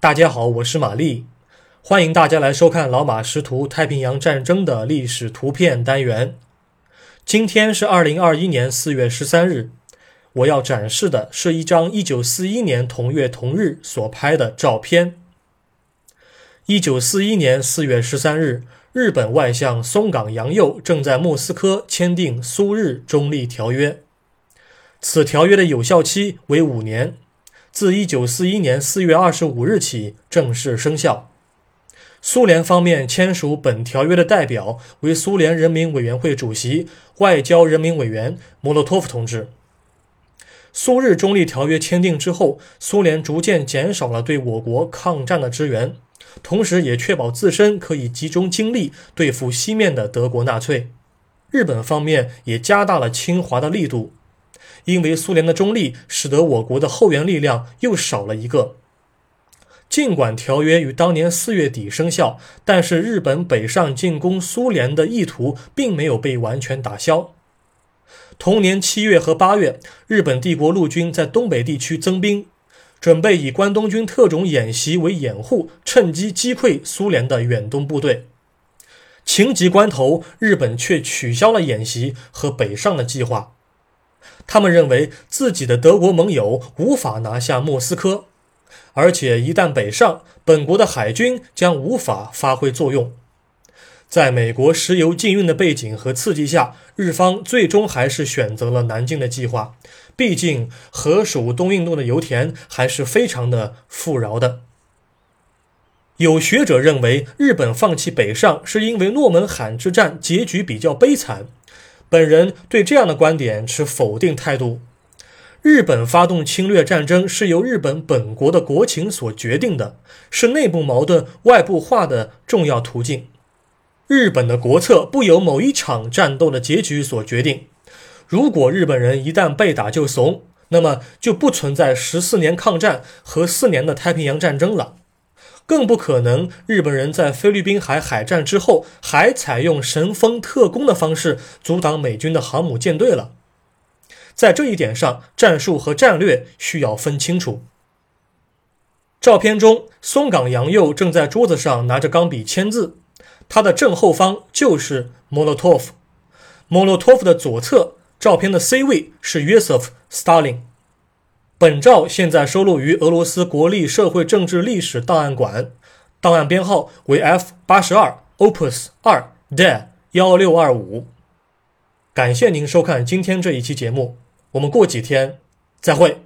大家好，我是玛丽，欢迎大家来收看老马识图太平洋战争的历史图片单元。今天是二零二一年四月十三日，我要展示的是一张一九四一年同月同日所拍的照片。一九四一年四月十三日，日本外相松冈洋右正在莫斯科签订苏日中立条约，此条约的有效期为五年。自一九四一年四月二十五日起正式生效。苏联方面签署本条约的代表为苏联人民委员会主席、外交人民委员莫洛托夫同志。苏日中立条约签订之后，苏联逐渐减少了对我国抗战的支援，同时也确保自身可以集中精力对付西面的德国纳粹。日本方面也加大了侵华的力度。因为苏联的中立，使得我国的后援力量又少了一个。尽管条约于当年四月底生效，但是日本北上进攻苏联的意图并没有被完全打消。同年七月和八月，日本帝国陆军在东北地区增兵，准备以关东军特种演习为掩护，趁机击溃苏联的远东部队。情急关头，日本却取消了演习和北上的计划。他们认为自己的德国盟友无法拿下莫斯科，而且一旦北上，本国的海军将无法发挥作用。在美国石油禁运的背景和刺激下，日方最终还是选择了南进的计划。毕竟，河属东印度的油田还是非常的富饶的。有学者认为，日本放弃北上是因为诺门罕之战结局比较悲惨。本人对这样的观点持否定态度。日本发动侵略战争是由日本本国的国情所决定的，是内部矛盾外部化的重要途径。日本的国策不由某一场战斗的结局所决定。如果日本人一旦被打就怂，那么就不存在十四年抗战和四年的太平洋战争了。更不可能，日本人在菲律宾海海战之后还采用神风特工的方式阻挡美军的航母舰队了。在这一点上，战术和战略需要分清楚。照片中，松冈洋右正在桌子上拿着钢笔签字，他的正后方就是莫洛托夫。莫洛托夫的左侧，照片的 C 位是约瑟夫·斯大林。本照现在收录于俄罗斯国立社会政治历史档案馆，档案编号为 F 八十二 Opus 二 DE 幺六二五。感谢您收看今天这一期节目，我们过几天再会。